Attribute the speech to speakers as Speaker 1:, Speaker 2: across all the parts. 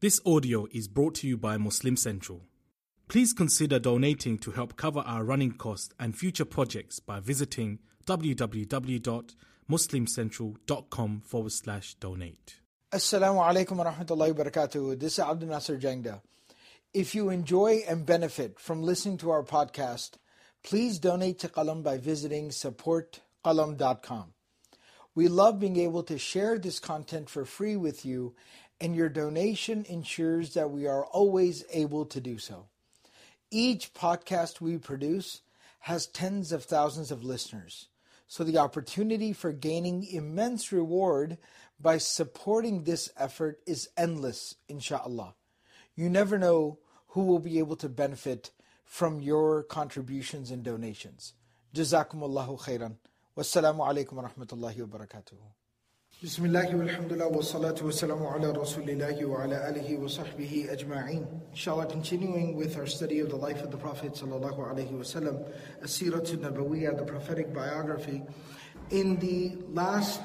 Speaker 1: This audio is brought to you by Muslim Central. Please consider donating to help cover our running costs and future projects by visiting www.muslimcentral.com forward slash donate.
Speaker 2: Assalamu alaikum wa rahmatullahi wa barakatuh. This is Abdul Nasir Jangda. If you enjoy and benefit from listening to our podcast, please donate to Qalam by visiting supportqalam.com. We love being able to share this content for free with you, and your donation ensures that we are always able to do so. Each podcast we produce has tens of thousands of listeners, so the opportunity for gaining immense reward by supporting this effort is endless, inshallah. You never know who will be able to benefit from your contributions and donations. Jazakumullahu khairan. Wassalamu alaikum wa rahmatullahi wa barakatuh.
Speaker 3: Bismillahi walhamdulillah wa salatu wa salamu ala rasulillahi wa ala alihi wa sahbihi ajma'in. Inshallah, continuing with our study of the life of the Prophet sallallahu alaihi wasallam, Asiratun Nabawiyyah, the prophetic biography. In the last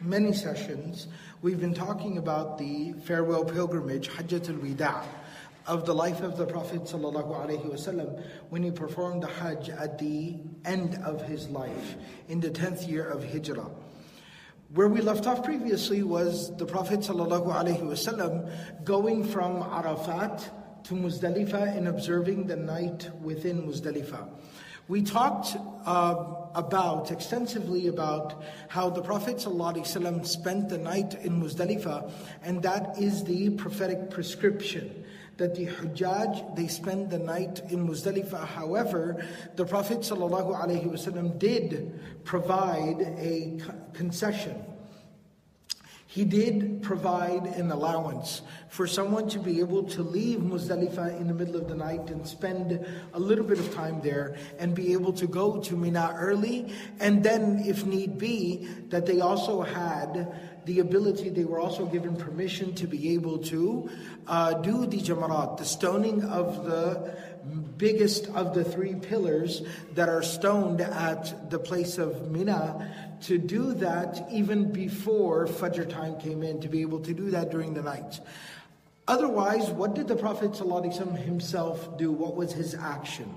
Speaker 3: many sessions, we've been talking about the farewell pilgrimage, Hajjatul Wida, of the life of the Prophet ﷺ when he performed the Hajj at the end of his life, in the 10th year of Hijrah. Where we left off previously was the Prophet ﷺ going from Arafat to Muzdalifah and observing the night within Muzdalifah. We talked uh, about extensively about how the Prophet ﷺ spent the night in Muzdalifah, and that is the prophetic prescription that the Hujjaj they spend the night in Muzdalifah. However, the Prophet ﷺ did provide a concession. He did provide an allowance for someone to be able to leave Muzdalifah in the middle of the night and spend a little bit of time there and be able to go to Mina early. And then, if need be, that they also had the ability, they were also given permission to be able to uh, do the Jamarat, the stoning of the biggest of the three pillars that are stoned at the place of Mina to do that even before Fajr time came in, to be able to do that during the night. Otherwise, what did the Prophet ﷺ himself do? What was his action?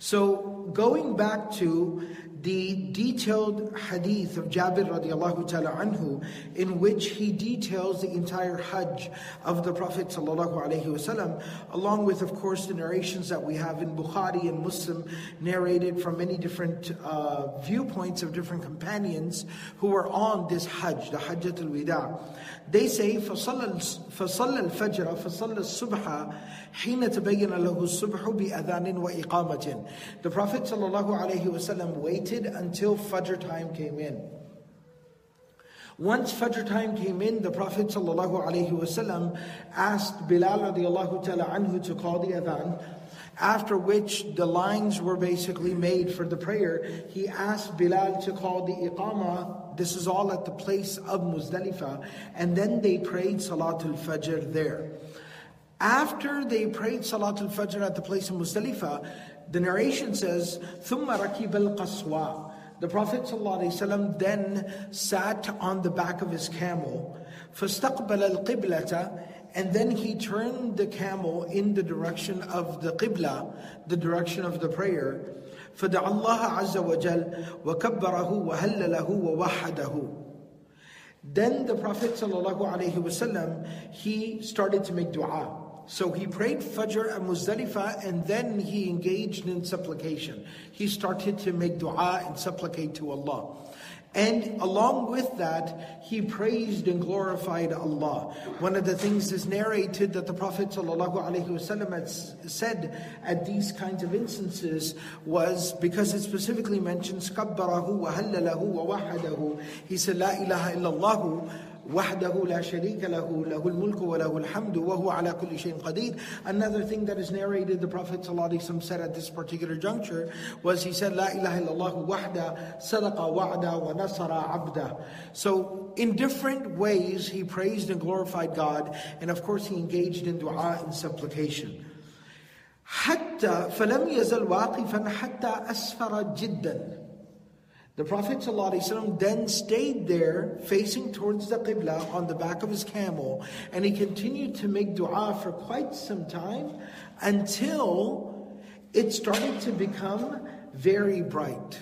Speaker 3: So, going back to the detailed hadith of Jabir radiallahu ta'ala anhu, in which he details the entire Hajj of the Prophet sallallahu alaihi wasallam, along with, of course, the narrations that we have in Bukhari and Muslim, narrated from many different uh, viewpoints of different companions who were on this Hajj, the Hajjat al-Wida. They say, فَصَلَّى الْفَجْرَ فَصَلَّى الصُّبْحَ حين تبين له الصبح بأذان وإقامة. The Prophet ﷺ waited until Fajr time came in. Once Fajr time came in, the Prophet ﷺ asked Bilal radiallahu ta'ala anhu to call the adhan. After which the lines were basically made for the prayer, he asked Bilal to call the iqamah. This is all at the place of Muzdalifah. And then they prayed Salatul Fajr there. After they prayed Salatul Fajr at the place of Muzdalifah, the narration says, ثُمَّ رَكِبَ الْقَصْوَى The Prophet ﷺ then sat on the back of his camel, فَاسْتَقْبَلَ الْقِبْلَةَ and then he turned the camel in the direction of the Qibla, the direction of the prayer. فَدَعَ اللَّهَ عَزَّ وَجَلَّ وَكَبَّرَهُ وَهَلَّلَهُ وَوَحَّدَهُ Then the Prophet ﷺ, he started to make dua. So he prayed Fajr and Muzdalifah and then he engaged in supplication. He started to make dua and supplicate to Allah. And along with that, he praised and glorified Allah. One of the things is narrated that the Prophet ﷺ had said at these kinds of instances was because it specifically mentions كَبَّرَهُ وَهَلَّلَهُ وَوَحَدَهُ He said, La ilaha illallah وحده لا شريك له له الملك وله الحمد وهو على كل شيء قدير Another thing that is narrated the Prophet ﷺ said at this particular juncture was he said لا إله إلا الله وحده صدق وعده ونصر عبده So in different ways he praised and glorified God and of course he engaged in dua and supplication حتى فلم يزل واقفا حتى أسفر جدا the Prophet ﷺ then stayed there facing towards the Qibla on the back of his camel and he continued to make dua for quite some time until it started to become very bright.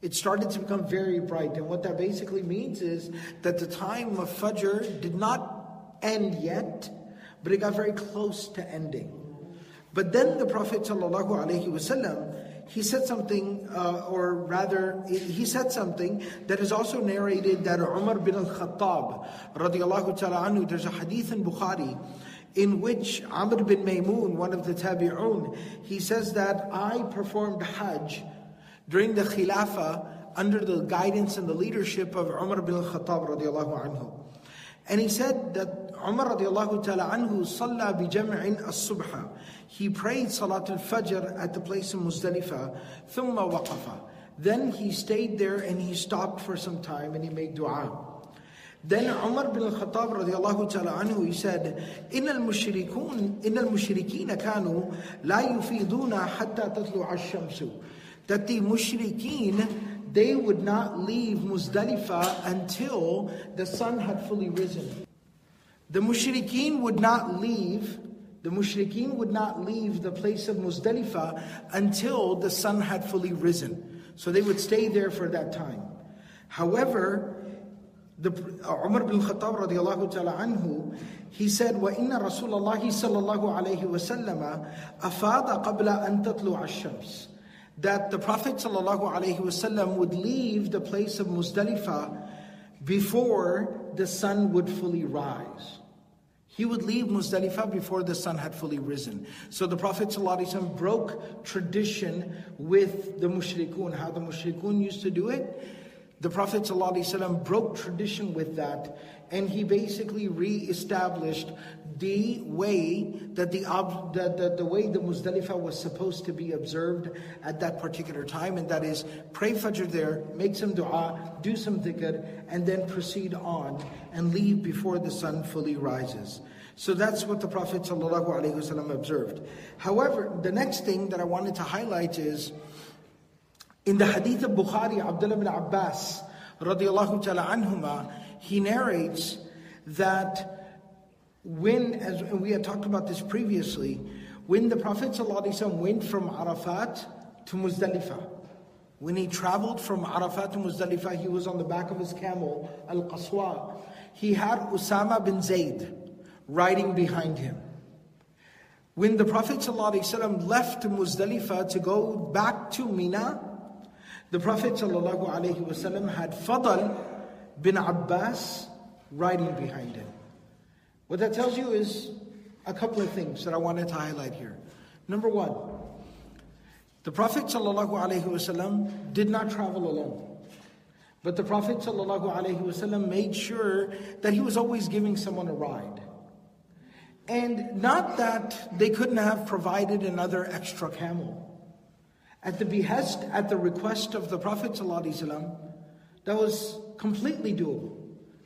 Speaker 3: It started to become very bright. And what that basically means is that the time of Fajr did not end yet, but it got very close to ending. But then the Prophet ﷺ he said something, uh, or rather, he said something that is also narrated that Umar bin al-Khattab, radiallahu ta'ala anhu, there's a hadith in Bukhari, in which Amr bin Maymun, one of the tabi'un, he says that I performed Hajj during the Khilafah under the guidance and the leadership of Umar bin al-Khattab radiallahu anhu. And he said that Umar radiallahu ta'ala anhu salla bi jam'in as-subha. He prayed Salat al-Fajr at the place of Muzdalifah, thumma waqafa. Then he stayed there and he stopped for some time and he made dua. Then Umar bin al-Khattab radiallahu ta'ala anhu, he said, إِنَّ الْمُشْرِكُونَ إِنَّ الْمُشْرِكِينَ كَانُوا لَا يُفِيدُونَ حَتَّى تَطْلُعَ الشَّمْسُ That the mushrikeen, they would not leave Muzdalifah until the sun had fully risen. The mushrikeen would not leave, the mushrikeen would not leave the place of Muzdalifah until the sun had fully risen. So they would stay there for that time. However, the, uh, Umar bin Khattab radiallahu ta'ala anhu, he said, "Wa inna اللَّهِ sallallahu اللَّهُ عَلَيْهِ وَسَلَّمَ أَفَاضَ قَبْلَ أَن تَطْلُعَ That the Prophet sallallahu wasallam would leave the place of Muzdalifah before the sun would fully rise. He would leave Muzdalifah before the sun had fully risen. So the Prophet ﷺ broke tradition with the mushrikun, how the mushrikun used to do it. The Prophet ﷺ broke tradition with that, and he basically re-established the way that the, the, the, the way the Muzdalifah was supposed to be observed at that particular time, and that is pray Fajr there, make some dua, do some dhikr, and then proceed on and leave before the sun fully rises. So that's what the Prophet ﷺ observed. However, the next thing that I wanted to highlight is in the hadith of Bukhari, Abdullah ibn Abbas, radiallahu ta'ala anhuma, he narrates that when, as we had talked about this previously, when the Prophet ﷺ went from Arafat to Muzdalifah, when he traveled from Arafat to Muzdalifah, he was on the back of his camel, Al Qaswa. He had Usama bin Zayd riding behind him. When the Prophet ﷺ left Muzdalifah to go back to Mina, the Prophet ﷺ had Fadl bin Abbas riding behind him. What that tells you is a couple of things that I wanted to highlight here. Number one, the Prophet ﷺ did not travel alone. But the Prophet ﷺ made sure that he was always giving someone a ride. And not that they couldn't have provided another extra camel. At the behest, at the request of the Prophet ﷺ, that was completely doable.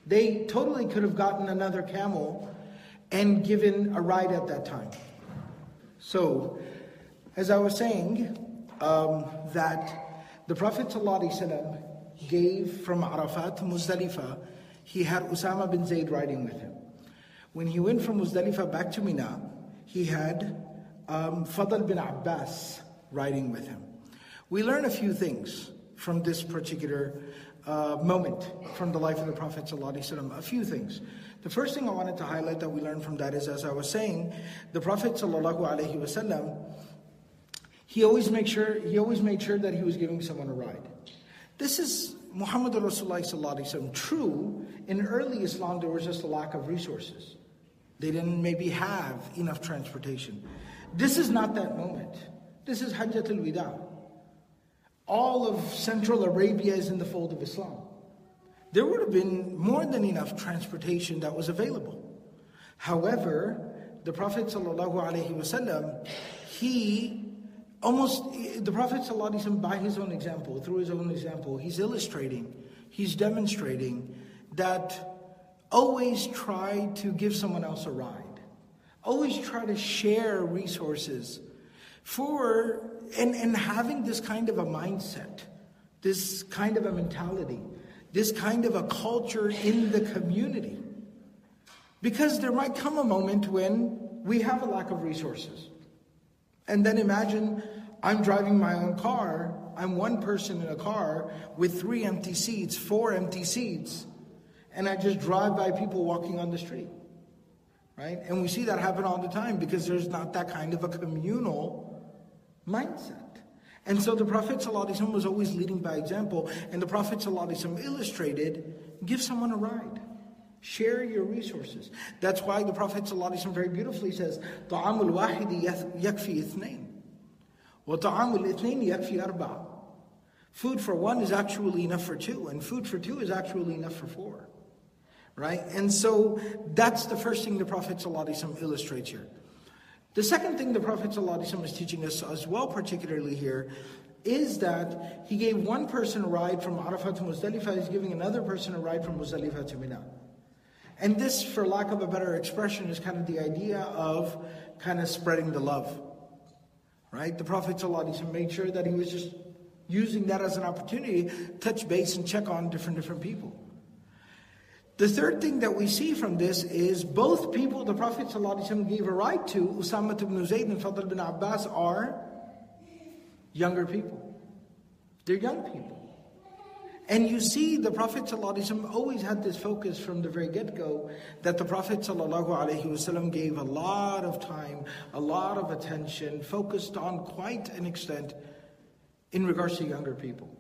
Speaker 3: They totally could have gotten another camel and given a ride at that time. So, as I was saying, um, that the Prophet ﷺ gave from Arafat to Muzdalifah, he had Usama bin Zayd riding with him. When he went from Muzdalifah back to Mina, he had um, Fadl bin Abbas riding with him. We learn a few things from this particular uh, moment from the life of the Prophet ﷺ. A few things. The first thing I wanted to highlight that we learned from that is, as I was saying, the Prophet ﷺ, he always made sure he always made sure that he was giving someone a ride. This is Muhammad Rasulullah True, in early Islam there was just a lack of resources. They didn't maybe have enough transportation. This is not that moment. This is Hajjatul Wida. All of Central Arabia is in the fold of Islam. There would have been more than enough transportation that was available. However, the Prophet ﷺ, he almost, the Prophet ﷺ, by his own example, through his own example, he's illustrating, he's demonstrating that Always try to give someone else a ride. Always try to share resources for and, and having this kind of a mindset this kind of a mentality, this kind of a culture in the community. Because there might come a moment when we have a lack of resources. And then imagine I'm driving my own car, I'm one person in a car with three empty seats, four empty seats, and I just drive by people walking on the street. Right? And we see that happen all the time because there's not that kind of a communal mindset. And so the Prophet ﷺ was always leading by example, and the Prophet ﷺ illustrated give someone a ride. Share your resources. That's why the Prophet ﷺ very beautifully says, طعام الواحد يكفي اثنين وطعام الاثنين يكفي أربعة Food for one is actually enough for two, and food for two is actually enough for four. Right? And so that's the first thing the Prophet ﷺ illustrates here. The second thing the Prophet ﷺ is teaching us as well, particularly here, is that he gave one person a ride from Arafat to Muzdalifah, he's giving another person a ride from Muzdalifah to Mina. And this, for lack of a better expression, is kind of the idea of kind of spreading the love. Right? The Prophet ﷺ made sure that he was just using that as an opportunity to touch base and check on different different people. The third thing that we see from this is both people the Prophet ﷺ gave a right to, Usama ibn Zayd and Fadl bin Abbas, are younger people. They're young people. And you see, the Prophet ﷺ always had this focus from the very get go that the Prophet ﷺ gave a lot of time, a lot of attention, focused on quite an extent in regards to younger people.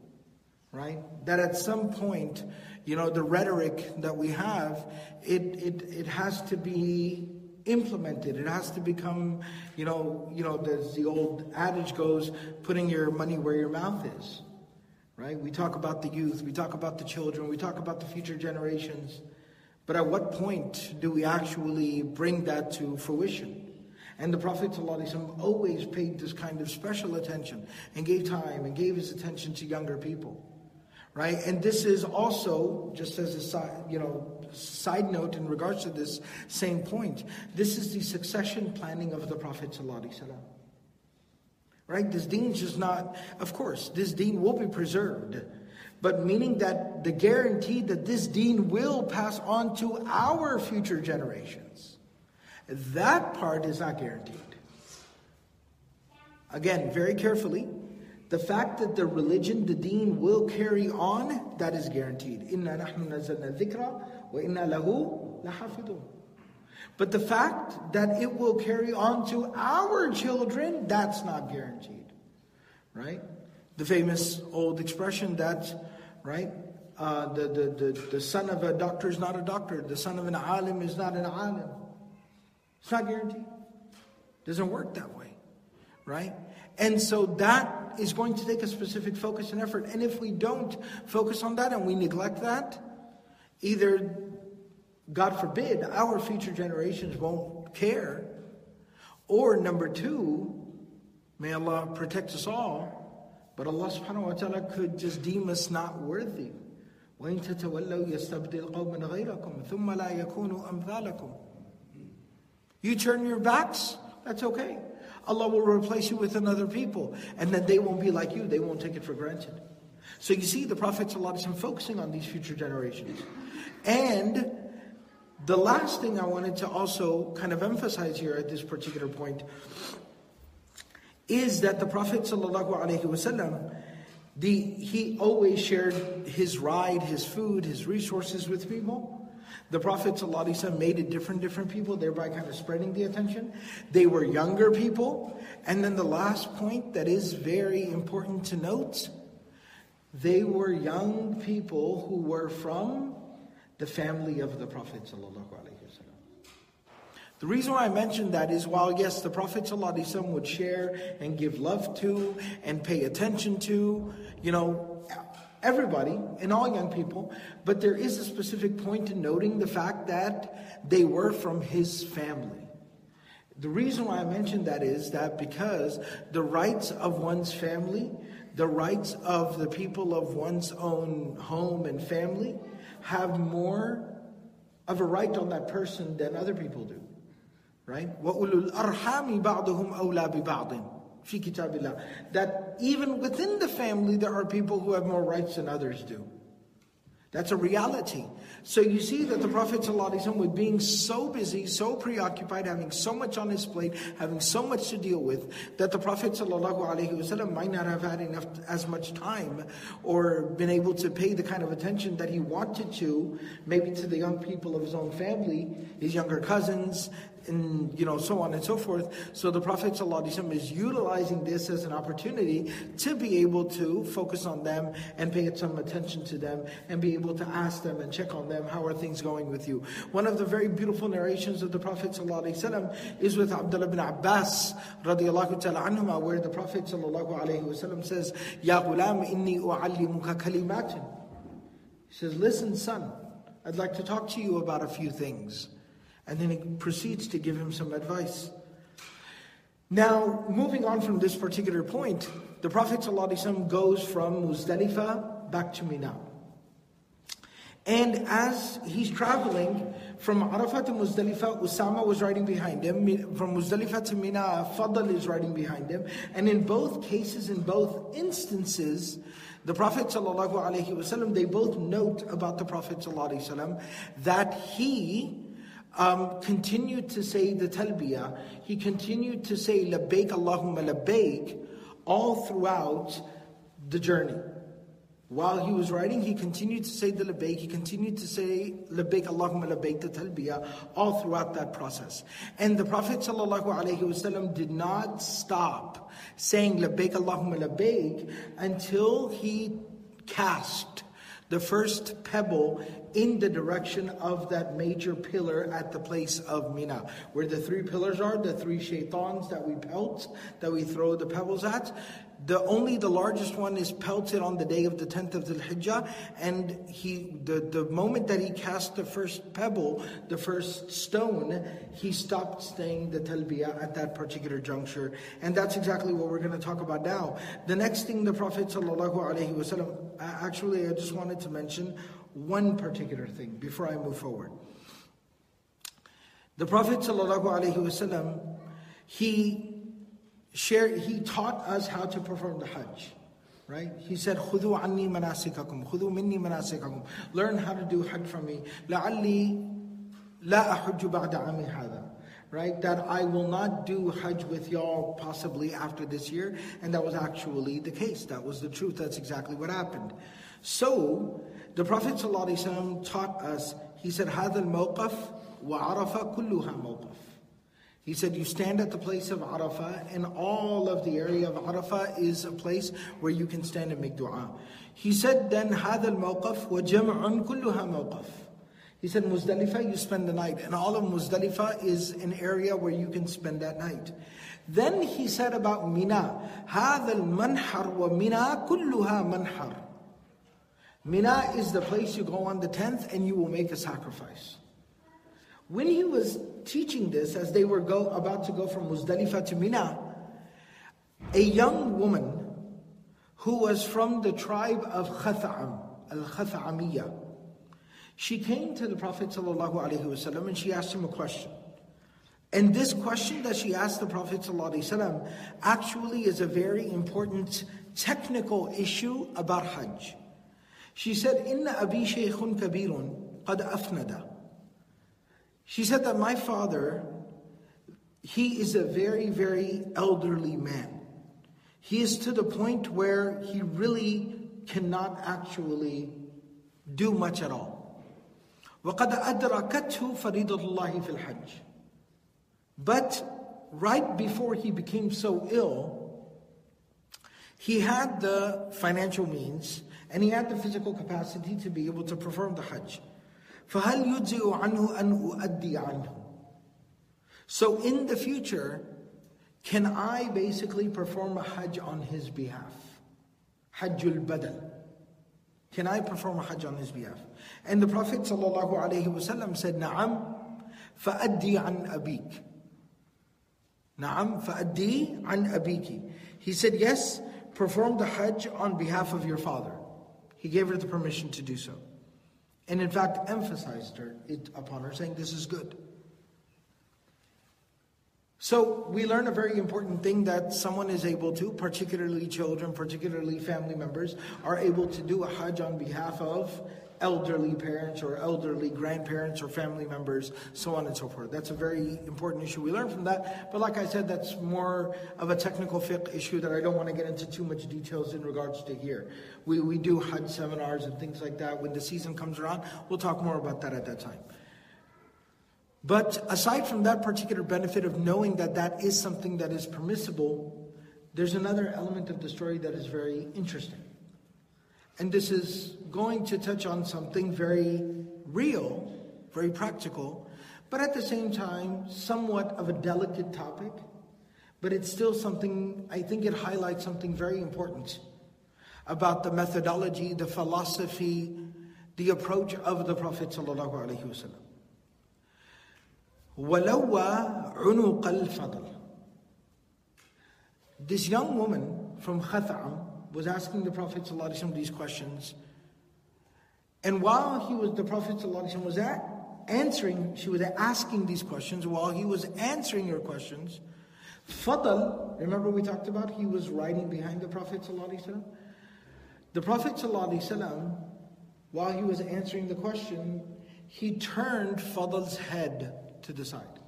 Speaker 3: Right? That at some point, you know, the rhetoric that we have, it, it, it has to be implemented. It has to become, you know, you know, as the old adage goes, putting your money where your mouth is right? We talk about the youth, we talk about the children, we talk about the future generations. But at what point do we actually bring that to fruition? And the Prophet ﷺ always paid this kind of special attention and gave time and gave his attention to younger people. Right? And this is also, just as a side, you know, side note in regards to this same point, this is the succession planning of the Prophet. Right? This deen is not, of course, this deen will be preserved. But meaning that the guarantee that this deen will pass on to our future generations. That part is not guaranteed. Again, very carefully, the fact that the religion, the deen will carry on, that is guaranteed. Inna nahnu nazalna dhikra wa inna lahu lahafidun. But the fact that it will carry on to our children, that's not guaranteed. Right? The famous old expression that, right? Uh, the, the, the, the son of a doctor is not a doctor. The son of an alim is not an alim. It's not guaranteed. It doesn't work that way. Right? And so that is going to take a specific focus and effort. And if we don't focus on that and we neglect that, either God forbid, our future generations won't care. Or number two, may Allah protect us all, but Allah subhanahu wa ta'ala could just deem us not worthy. وَإِن تَتَوَلَّوْا يَسْتَبْدِلْ قَوْمًا غَيْرَكُمْ ثُمَّ لَا يَكُونُوا أَمْثَالَكُمْ You turn your backs, that's okay. Allah will replace you with another people, and then they won't be like you, they won't take it for granted. So you see the Prophet ﷺ focusing on these future generations. And the last thing I wanted to also kind of emphasize here at this particular point is that the Prophet ﷺ, the, he always shared his ride, his food, his resources with people. The Prophet ﷺ made it different, different people, thereby kind of spreading the attention. They were younger people. And then the last point that is very important to note, they were young people who were from the family of the Prophet The reason why I mentioned that is while yes, the Prophet ﷺ would share and give love to and pay attention to, you know, everybody and all young people, but there is a specific point in noting the fact that they were from his family. The reason why I mentioned that is that because the rights of one's family, the rights of the people of one's own home and family, have more of a right on that person than other people do. Right? وَأُولُو الْأَرْحَامِ بَعْضُهُمْ أَوْلَى بِبَعْضٍ that even within the family, there are people who have more rights than others do. That's a reality. So you see that the Prophet ﷺ, with being so busy, so preoccupied, having so much on his plate, having so much to deal with, that the Prophet ﷺ might not have had enough as much time or been able to pay the kind of attention that he wanted to, maybe to the young people of his own family, his younger cousins, and you know so on and so forth. So the Prophet ﷺ is utilizing this as an opportunity to be able to focus on them and pay some attention to them and be able to ask them and check on them how are things going with you. One of the very beautiful narrations of the Prophet ﷺ is with Abdullah ibn Abbas radiallahu ta'ala anhuma where the Prophet ﷺ says, Ya ghulam inni u'allimuka kalimatin. He says, listen son, I'd like to talk to you about a few things. And then he proceeds to give him some advice. Now, moving on from this particular point, the Prophet ﷺ goes from Muzdalifah back to Mina. And as he's traveling from Arafat to Muzdalifah, Usama was riding behind him. From Muzdalifah to Mina, Fadl is riding behind him. And in both cases, in both instances, the Prophet ﷺ, they both note about the Prophet ﷺ that he um, continued to say the talbiyah. He continued to say labbaik Allahumma labbaik all throughout the journey. While he was writing, he continued to say the labbaik, he continued to say labbaik Allahumma labbaik, the talbiyah, all throughout that process. And the Prophet ﷺ did not stop saying labbaik Allahumma labbaik until he cast the first pebble in the direction of that major pillar at the place of Mina. Where the three pillars are, the three shaitans that we pelt, that we throw the pebbles at. The only the largest one is pelted on the day of the 10th of Dhul-Hijjah, and he the, the moment that he cast the first pebble, the first stone, he stopped saying the talbiyah at that particular juncture. And that's exactly what we're going to talk about now. The next thing the Prophet actually I just wanted to mention one particular thing before I move forward. The Prophet ﷺ, he shared, he taught us how to perform the Hajj. Right? He said, خُذُوا عَنِّي مَنَاسِكَكُمْ خُذُوا مِنِّي مَنَاسِكَكُمْ Learn how to do Hajj from me. لَعَلِّي لَا أَحُجُّ بَعْدَ عَامِ هَذَا Right? That I will not do Hajj with y'all possibly after this year. And that was actually the case. That was the truth. That's exactly what happened. So, the Prophet ﷺ taught us, he said, هذا الموقف وعرفة كلها موقف. He said, You stand at the place of Arafah, and all of the area of Arafah is a place where you can stand and make dua. He said, Then هذا الموقف وجمع كلها موقف. He said, Muzdalifah, you spend the night. And all of Muzdalifah is an area where you can spend that night. Then he said about Mina, هذا المنحر ومنا كلها منحر. Mina is the place you go on the 10th and you will make a sacrifice. When he was teaching this, as they were go, about to go from Muzdalifah to Mina, a young woman who was from the tribe of Khatha'am, al-Khatha'amiyya, she came to the Prophet ﷺ and she asked him a question. And this question that she asked the Prophet ﷺ actually is a very important technical issue about Hajj. She said, Inna abi shaykhun kabirun qad afnada. She said that my father, he is a very, very elderly man. He is to the point where he really cannot actually do much at all. وقد أدركته فريضة الله في الحج. But right before he became so ill, he had the financial means and he had the physical capacity to be able to perform the Hajj. فَهَلْ يُجْزِئُ عَنْهُ أَنْ أُؤَدِّي عَنْهُ So in the future, can I basically perform a Hajj on his behalf? Hajjul Badal. Can I perform Hajj on his behalf? And the Prophet ﷺ said, Na'am fa'addi an abik. Na'am fa'addi an abiki. He said, Yes, perform the Hajj on behalf of your father. He gave her the permission to do so. And in fact, emphasized her, it upon her, saying, This is good. So we learn a very important thing that someone is able to, particularly children, particularly family members, are able to do a hajj on behalf of elderly parents or elderly grandparents or family members, so on and so forth. That's a very important issue we learn from that. But like I said, that's more of a technical fiqh issue that I don't want to get into too much details in regards to here. We, we do hajj seminars and things like that. When the season comes around, we'll talk more about that at that time. But aside from that particular benefit of knowing that that is something that is permissible, there's another element of the story that is very interesting. And this is going to touch on something very real, very practical, but at the same time, somewhat of a delicate topic. But it's still something, I think it highlights something very important about the methodology, the philosophy, the approach of the Prophet. ﷺ. This young woman from Khath'am was asking the Prophet ﷺ these questions. And while he was, the Prophet ﷺ was at, answering, she was asking these questions, while he was answering her questions, Fadl, remember we talked about he was riding behind the Prophet ﷺ? The Prophet ﷺ, while he was answering the question, he turned Fadl's head to the side.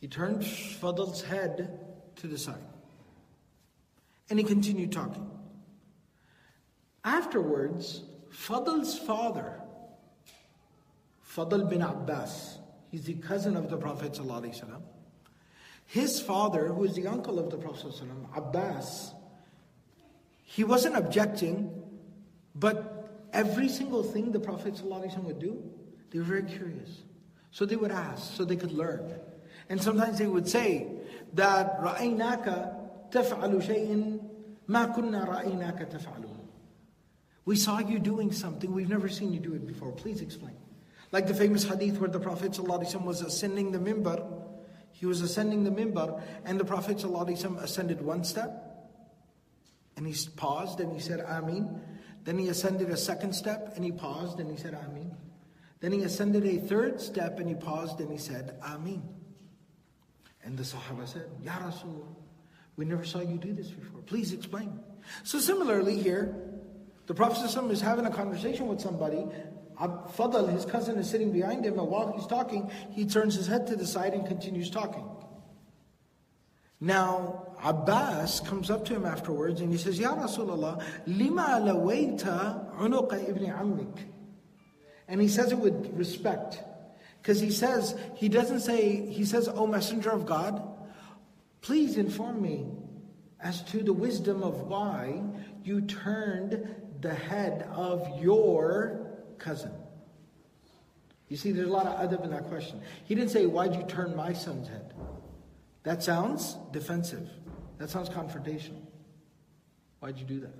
Speaker 3: He turned Fadl's head to the side. And he continued talking. Afterwards, Fadl's father, Fadl bin Abbas, he's the cousin of the Prophet ﷺ. His father, who is the uncle of the Prophet ﷺ, Abbas, he wasn't objecting, but every single thing the Prophet ﷺ would do, they were very curious. So they would ask, so they could learn. And sometimes they would say that رَأَيْنَاكَ تفعل شيء ما كنا رأيناك تفعله. We saw you doing something, we've never seen you do it before. Please explain. Like the famous hadith where the Prophet ﷺ was ascending the mimbar. He was ascending the mimbar, and the Prophet ﷺ ascended one step, and he paused and he said, Ameen. Then he ascended a second step, and he paused and he said, Ameen. Then he ascended a third step, and he paused and he said, Amin. And the Sahaba said, Ya Rasulullah, we never saw you do this before. Please explain. So similarly here, the Prophet is having a conversation with somebody. Fadl, his cousin, is sitting behind him, and while he's talking, he turns his head to the side and continues talking. Now, Abbas comes up to him afterwards and he says, Ya Rasulullah, lima lawayta unuqa ibn ammik. And he says it with respect. Because he says, he doesn't say, he says, O Messenger of God, Please inform me as to the wisdom of why you turned the head of your cousin. You see, there's a lot of adab in that question. He didn't say, Why'd you turn my son's head? That sounds defensive. That sounds confrontational. Why'd you do that?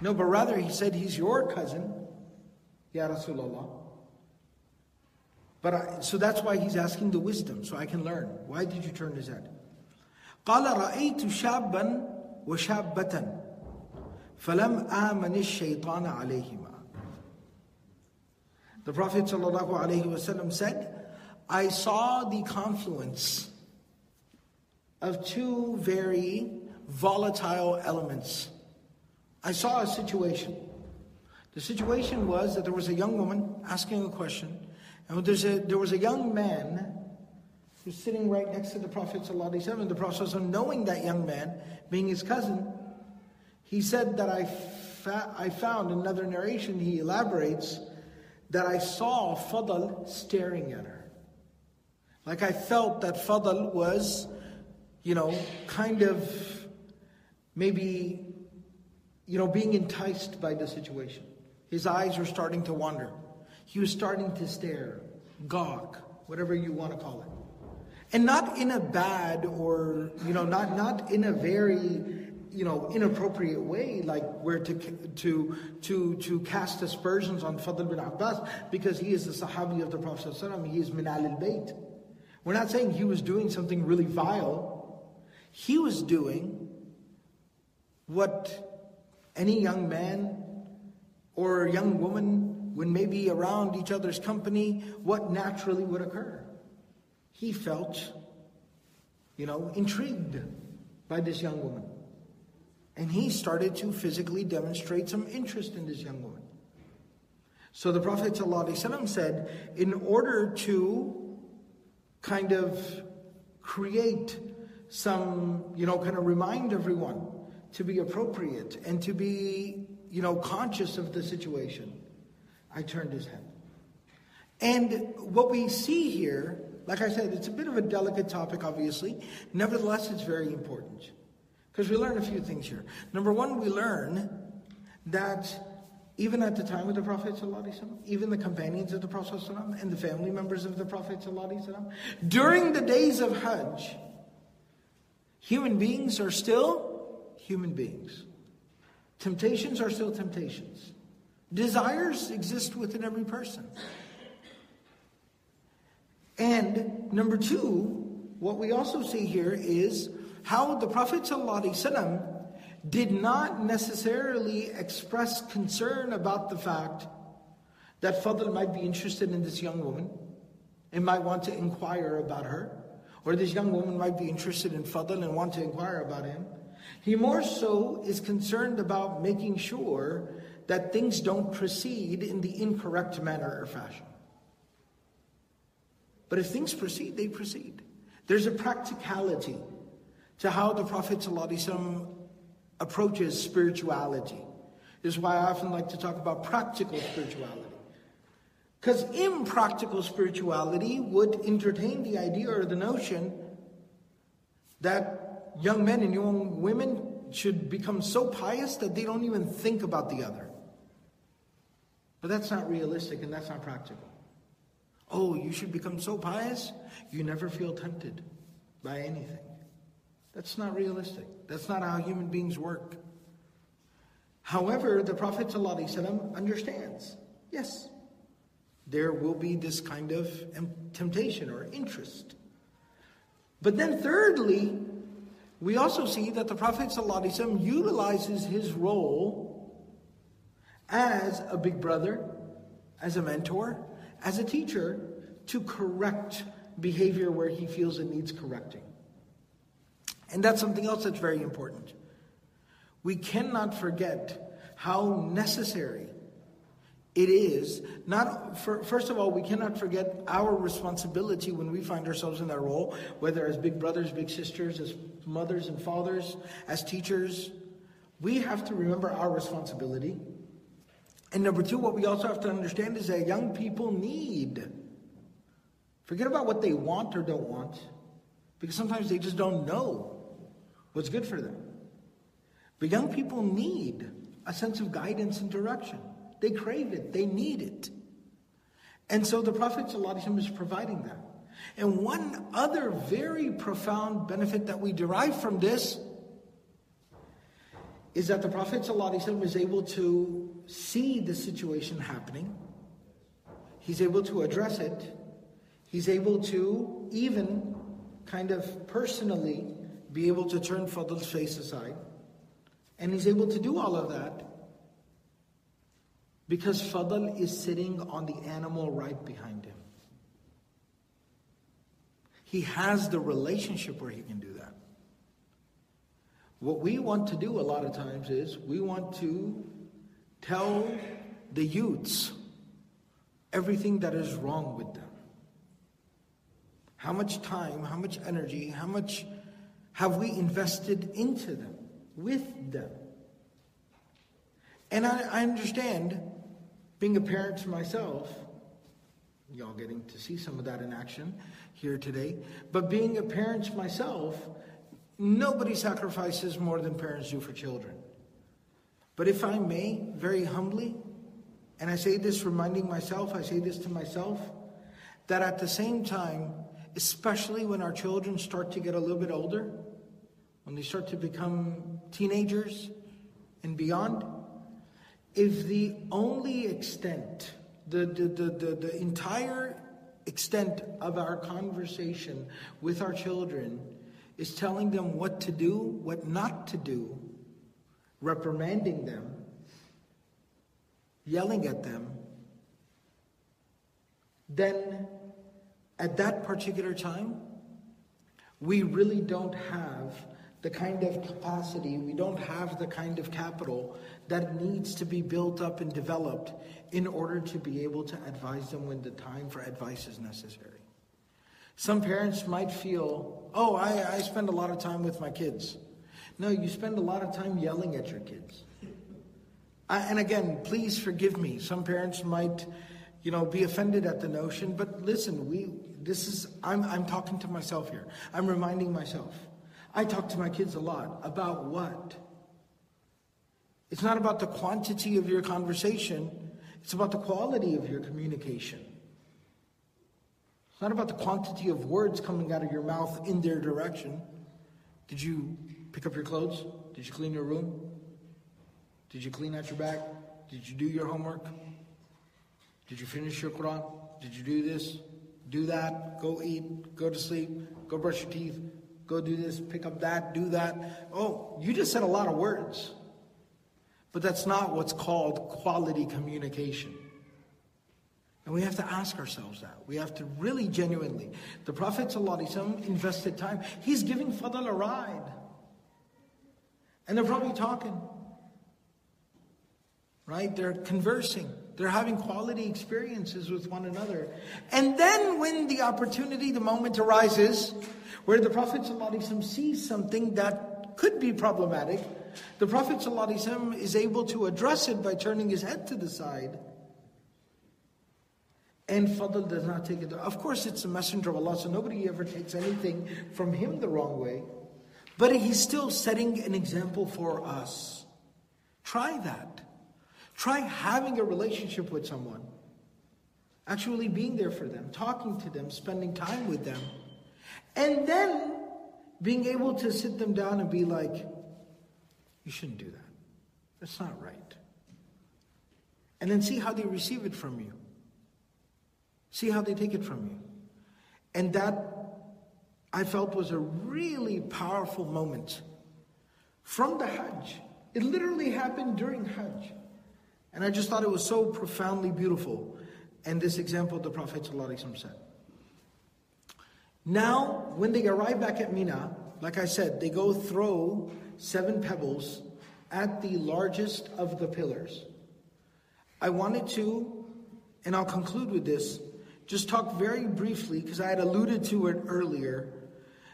Speaker 3: No, but rather he said, He's your cousin, Ya Rasulullah. But I, so that's why he's asking the wisdom, so I can learn. Why did you turn his head? قال رأيت شابا وشابة فلم آمن الشيطان عليهما The Prophet ﷺ said, I saw the confluence of two very volatile elements. I saw a situation. The situation was that there was a young woman asking a question, and a, there was a young man who's sitting right next to the Prophet ﷺ. The Prophet knowing that young man, being his cousin, he said that I, fa- I found, another narration he elaborates, that I saw Fadl staring at her. Like I felt that Fadl was, you know, kind of maybe, you know, being enticed by the situation. His eyes were starting to wander. He was starting to stare, gawk, whatever you want to call it. And not in a bad or you know not not in a very you know inappropriate way like where to to to to cast aspersions on Fadl bin Abbas because he is the sahabi of the Prophet he is min al bayt. We're not saying he was doing something really vile. He was doing what any young man or a young woman when maybe around each other's company what naturally would occur he felt, you know, intrigued by this young woman. And he started to physically demonstrate some interest in this young woman. So the Prophet ﷺ said, in order to kind of create some, you know, kind of remind everyone to be appropriate and to be, you know, conscious of the situation, I turned his head. And what we see here, like I said, it's a bit of a delicate topic, obviously. Nevertheless, it's very important. Because we learn a few things here. Number one, we learn that even at the time of the Prophet even the companions of the Prophet and the family members of the Prophet during the days of Hajj, human beings are still human beings. Temptations are still temptations. Desires exist within every person. And number two, what we also see here is how the Prophet ﷺ did not necessarily express concern about the fact that Fadl might be interested in this young woman and might want to inquire about her, or this young woman might be interested in Fadl and want to inquire about him. He more so is concerned about making sure that things don't proceed in the incorrect manner or fashion. But if things proceed, they proceed. There's a practicality to how the Prophet ﷺ approaches spirituality. This is why I often like to talk about practical spirituality. Because impractical spirituality would entertain the idea or the notion that young men and young women should become so pious that they don't even think about the other. But that's not realistic and that's not practical. Oh, you should become so pious, you never feel tempted by anything. That's not realistic. That's not how human beings work. However, the Prophet ﷺ understands yes, there will be this kind of temptation or interest. But then, thirdly, we also see that the Prophet ﷺ utilizes his role as a big brother, as a mentor, as a teacher to correct behavior where he feels it needs correcting. And that's something else that's very important. We cannot forget how necessary it is not for, first of all we cannot forget our responsibility when we find ourselves in that role whether as big brothers big sisters as mothers and fathers as teachers we have to remember our responsibility and number two what we also have to understand is that young people need forget about what they want or don't want because sometimes they just don't know what's good for them. But young people need a sense of guidance and direction. They crave it, they need it. And so the Prophet ﷺ is providing that. And one other very profound benefit that we derive from this is that the Prophet ﷺ is able to see the situation happening. He's able to address it. He's able to even kind of personally be able to turn Fadl's face aside. And he's able to do all of that because Fadl is sitting on the animal right behind him. He has the relationship where he can do that. What we want to do a lot of times is we want to tell the youths everything that is wrong with them. How much time, how much energy, how much have we invested into them, with them? And I, I understand, being a parent myself, y'all getting to see some of that in action here today, but being a parent myself, nobody sacrifices more than parents do for children. But if I may, very humbly, and I say this reminding myself, I say this to myself, that at the same time, especially when our children start to get a little bit older, when they start to become teenagers and beyond, if the only extent, the, the, the, the, the entire extent of our conversation with our children is telling them what to do, what not to do, reprimanding them, yelling at them, then at that particular time, we really don't have the kind of capacity, we don't have the kind of capital that needs to be built up and developed in order to be able to advise them when the time for advice is necessary. Some parents might feel, oh, I, I spend a lot of time with my kids. No, you spend a lot of time yelling at your kids. I, and again, please forgive me. Some parents might, you know, be offended at the notion, but listen, we this is I'm I'm talking to myself here. I'm reminding myself. I talk to my kids a lot about what? It's not about the quantity of your conversation, it's about the quality of your communication. It's not about the quantity of words coming out of your mouth in their direction. Did you pick up your clothes? Did you clean your room? Did you clean out your bag? Did you do your homework? Did you finish your Quran? Did you do this? Do that? Go eat? Go to sleep? Go brush your teeth? Go do this? Pick up that? Do that? Oh, you just said a lot of words. But that's not what's called quality communication. And we have to ask ourselves that. We have to really genuinely. The Prophet ﷺ invested time. He's giving Fadl a ride. And they're probably talking. Right? They're conversing. They're having quality experiences with one another. And then when the opportunity, the moment arises, where the Prophet ﷺ sees something that could be problematic, the Prophet ﷺ is able to address it by turning his head to the side. And Fadl does not take it. Of course, it's a messenger of Allah, so nobody ever takes anything from him the wrong way. But he's still setting an example for us. Try that. Try having a relationship with someone, actually being there for them, talking to them, spending time with them, and then being able to sit them down and be like, you shouldn't do that. That's not right. And then see how they receive it from you. See how they take it from you. And that I felt was a really powerful moment from the Hajj. It literally happened during Hajj. And I just thought it was so profoundly beautiful. And this example the Prophet said. Now, when they arrive back at Mina, like I said, they go throw seven pebbles at the largest of the pillars. I wanted to, and I'll conclude with this, just talk very briefly, because I had alluded to it earlier.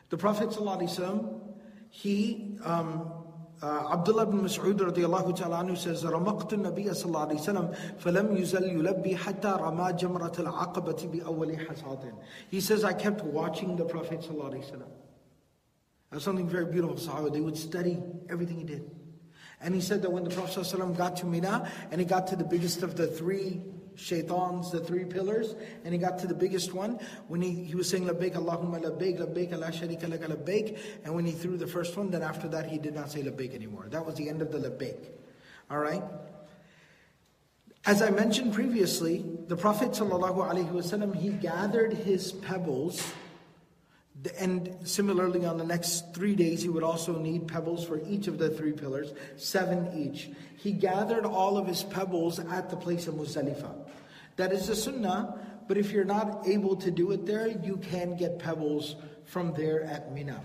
Speaker 3: The Prophet ﷺ, he, um, uh, Abdullah ibn Mas'ud radiallahu ta'ala anhu says, رمقت النبي صلى الله عليه وسلم فلم يزل يلبي حتى رمى جمرة العقبة بأول حصاد. He says, I kept watching the Prophet صلى الله عليه وسلم. That's something very beautiful, Sahaba. They would study everything he did. And he said that when the Prophet ﷺ got to Mina and he got to the biggest of the three shaitans, the three pillars, and he got to the biggest one when he, he was saying labbaik Allahumma labbaik labbaik la sharika laka labbaik and when he threw the first one then after that he did not say labbaik anymore. That was the end of the labbaik. All right? As I mentioned previously, the Prophet ﷺ, he gathered his pebbles and similarly, on the next three days, he would also need pebbles for each of the three pillars, seven each. He gathered all of his pebbles at the place of Muzdalifah. That is the sunnah, but if you're not able to do it there, you can get pebbles from there at Mina.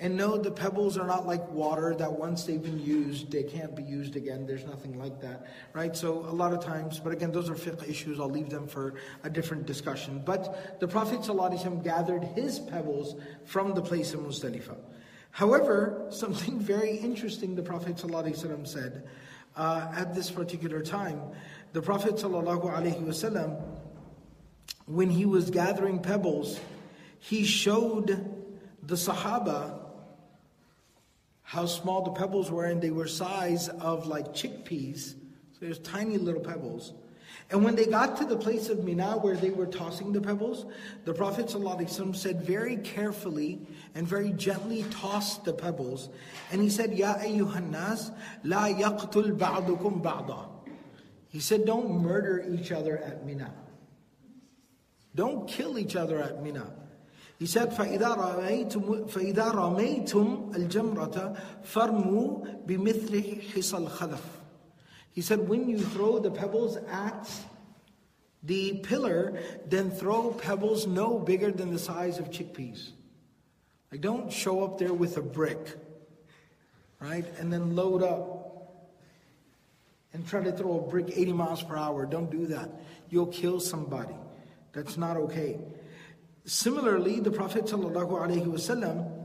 Speaker 3: And no, the pebbles are not like water that once they've been used, they can't be used again. There's nothing like that, right? So a lot of times, but again, those are fiqh issues. I'll leave them for a different discussion. But the Prophet ﷺ gathered his pebbles from the place of Muzdalifah. However, something very interesting the Prophet ﷺ said uh, at this particular time. The Prophet ﷺ, when he was gathering pebbles, he showed the Sahaba how small the pebbles were, and they were size of like chickpeas. So there's tiny little pebbles. And when they got to the place of Mina where they were tossing the pebbles, the Prophet said very carefully and very gently tossed the pebbles. And he said, Ya ayyuhannas, la yaqtul ba'dukum ba'da. He said, don't murder each other at Mina. Don't kill each other at Mina. He said, فَإِذَا رَمَيْتُمْ, فإذا رميتم الْجَمْرَةَ فَرْمُوا بِمِثْلِ حِصَى الْخَذَفِ He said, when you throw the pebbles at the pillar, then throw pebbles no bigger than the size of chickpeas. Like don't show up there with a brick, right? And then load up and try to throw a brick 80 miles per hour. Don't do that. You'll kill somebody. That's not okay. Similarly, the Prophet ﷺ,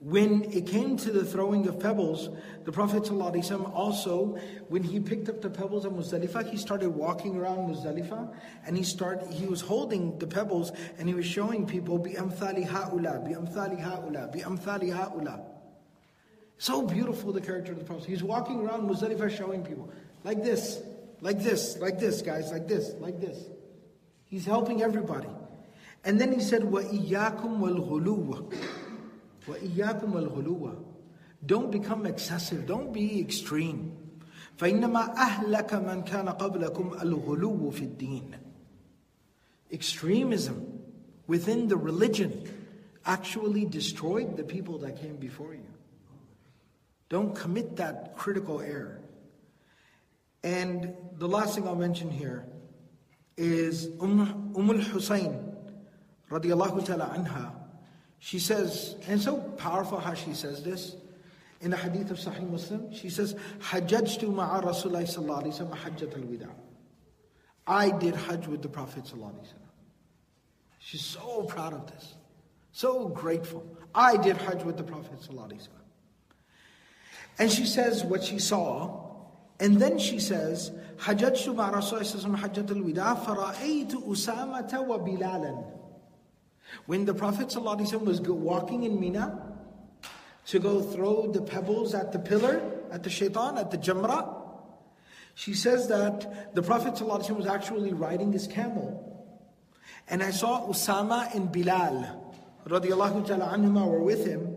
Speaker 3: when it came to the throwing of pebbles, the Prophet ﷺ also, when he picked up the pebbles at Muzdalifah, he started walking around Muzdalifah and he started, he was holding the pebbles and he was showing people, بِأَمْثَالِ هَؤُلَا بِأَمْثَالِ هَؤُلَا بِأَمْثَالِ هَؤُلَا So beautiful the character of the Prophet. He's walking around Muzdalifah showing people, like this, like this, like this, guys, like this, like this. He's helping everybody. And then he said, وَإِيَّاكُمْ وَالْغُلُوَّ وَإِيَّاكُمْ وَالْغُلُوَّ Don't become excessive, don't be extreme. فَإِنَّمَا أَهْلَكَ مَنْ كَانَ قَبْلَكُمْ الْغُلُوُّ فِي الدِّينِ Extremism within the religion actually destroyed the people that came before you. Don't commit that critical error. And the last thing I'll mention here is Umm, umm al-Husayn radiallahu ta'ala anha, she says, and so powerful how she says this, in the hadith of Sahih Muslim, she says, Hajjajtu ma'a Rasulullah sallallahu alayhi wa hajjat al-wida. I did hajj with the Prophet sallallahu alayhi She's so proud of this, so grateful. I did hajj with the Prophet sallallahu alayhi And she says what she saw, and then she says, Hajjajtu ma'a Rasulullah sallallahu alayhi wa hajjat al-wida, fara'aytu Usamata wa Bilalan. when the Prophet ﷺ was walking in Mina to go throw the pebbles at the pillar, at the shaitan, at the jamra, she says that the Prophet ﷺ was actually riding his camel. And I saw Usama and Bilal radiallahu ta'ala anhuma were with him.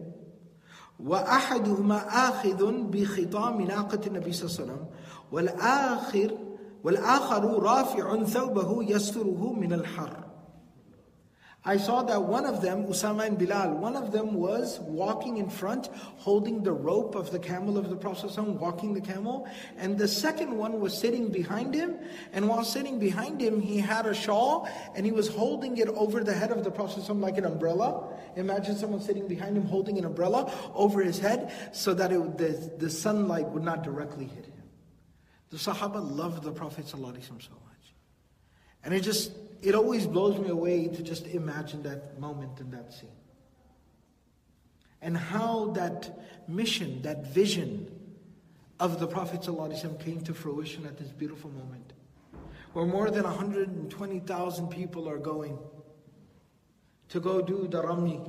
Speaker 3: وأحدهما آخذ بخطام ناقة النبي صلى الله عليه وسلم والآخر والآخر رافع ثوبه يستره من الحر I saw that one of them, Usama and Bilal, one of them was walking in front, holding the rope of the camel of the Prophet walking the camel, and the second one was sitting behind him, and while sitting behind him, he had a shawl, and he was holding it over the head of the Prophet like an umbrella. Imagine someone sitting behind him holding an umbrella over his head, so that it, the, the sunlight would not directly hit him. The Sahaba loved the Prophet so much. And it just it always blows me away to just imagine that moment and that scene. And how that mission, that vision of the Prophet ﷺ came to fruition at this beautiful moment. Where more than 120,000 people are going to go do the rami,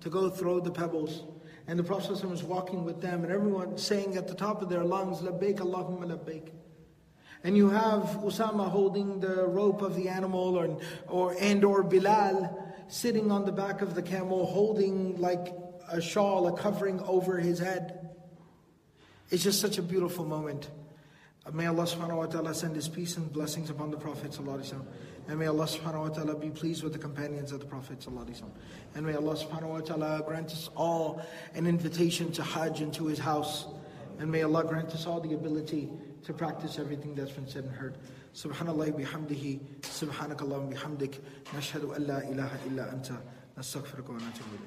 Speaker 3: to go throw the pebbles. And the Prophet ﷺ is walking with them, and everyone saying at the top of their lungs, Labbaik Allahumma Labbaik. And you have Usama holding the rope of the animal or, or and or Bilal sitting on the back of the camel holding like a shawl, a covering over his head. It's just such a beautiful moment. Uh, may Allah subhanahu wa ta'ala send His peace and blessings upon the Prophet and may Allah subhanahu wa ta'ala be pleased with the companions of the Prophet and may Allah subhanahu wa ta'ala grant us all an invitation to Hajj and to His house and may Allah grant us all the ability to practice everything that's been said and heard. Subhanallah bihamdihi, subhanakallah bihamdik, nashhadu an la ilaha illa anta, nastaghfiruka wa natubu